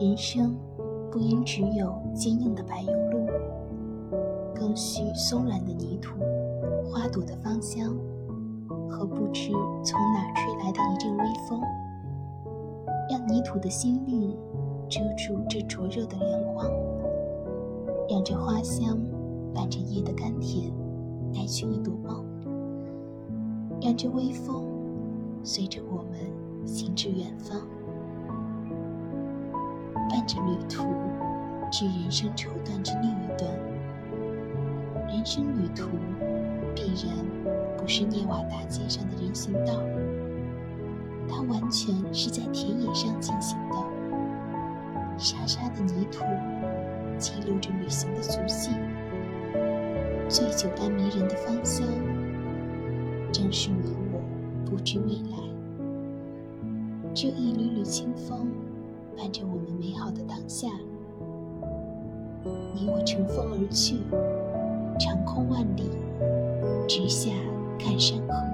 人生不应只有坚硬的柏油路，更需松软的泥土、花朵的芳香和不知从哪吹来的一阵微风，让泥土的新绿遮住这灼热的阳光，让这花香伴着夜的甘甜带去一朵梦，让这微风随着我们行至远方。伴着旅途，至人生绸缎之另一端。人生旅途，必然不是涅瓦大街上的人行道，它完全是在田野上进行的。沙沙的泥土，记录着旅行的足迹。醉酒般迷人的芳香，正是你我不知未来。这一缕缕清风。伴着我们好的当下，你我乘风而去，长空万里，直下看山河。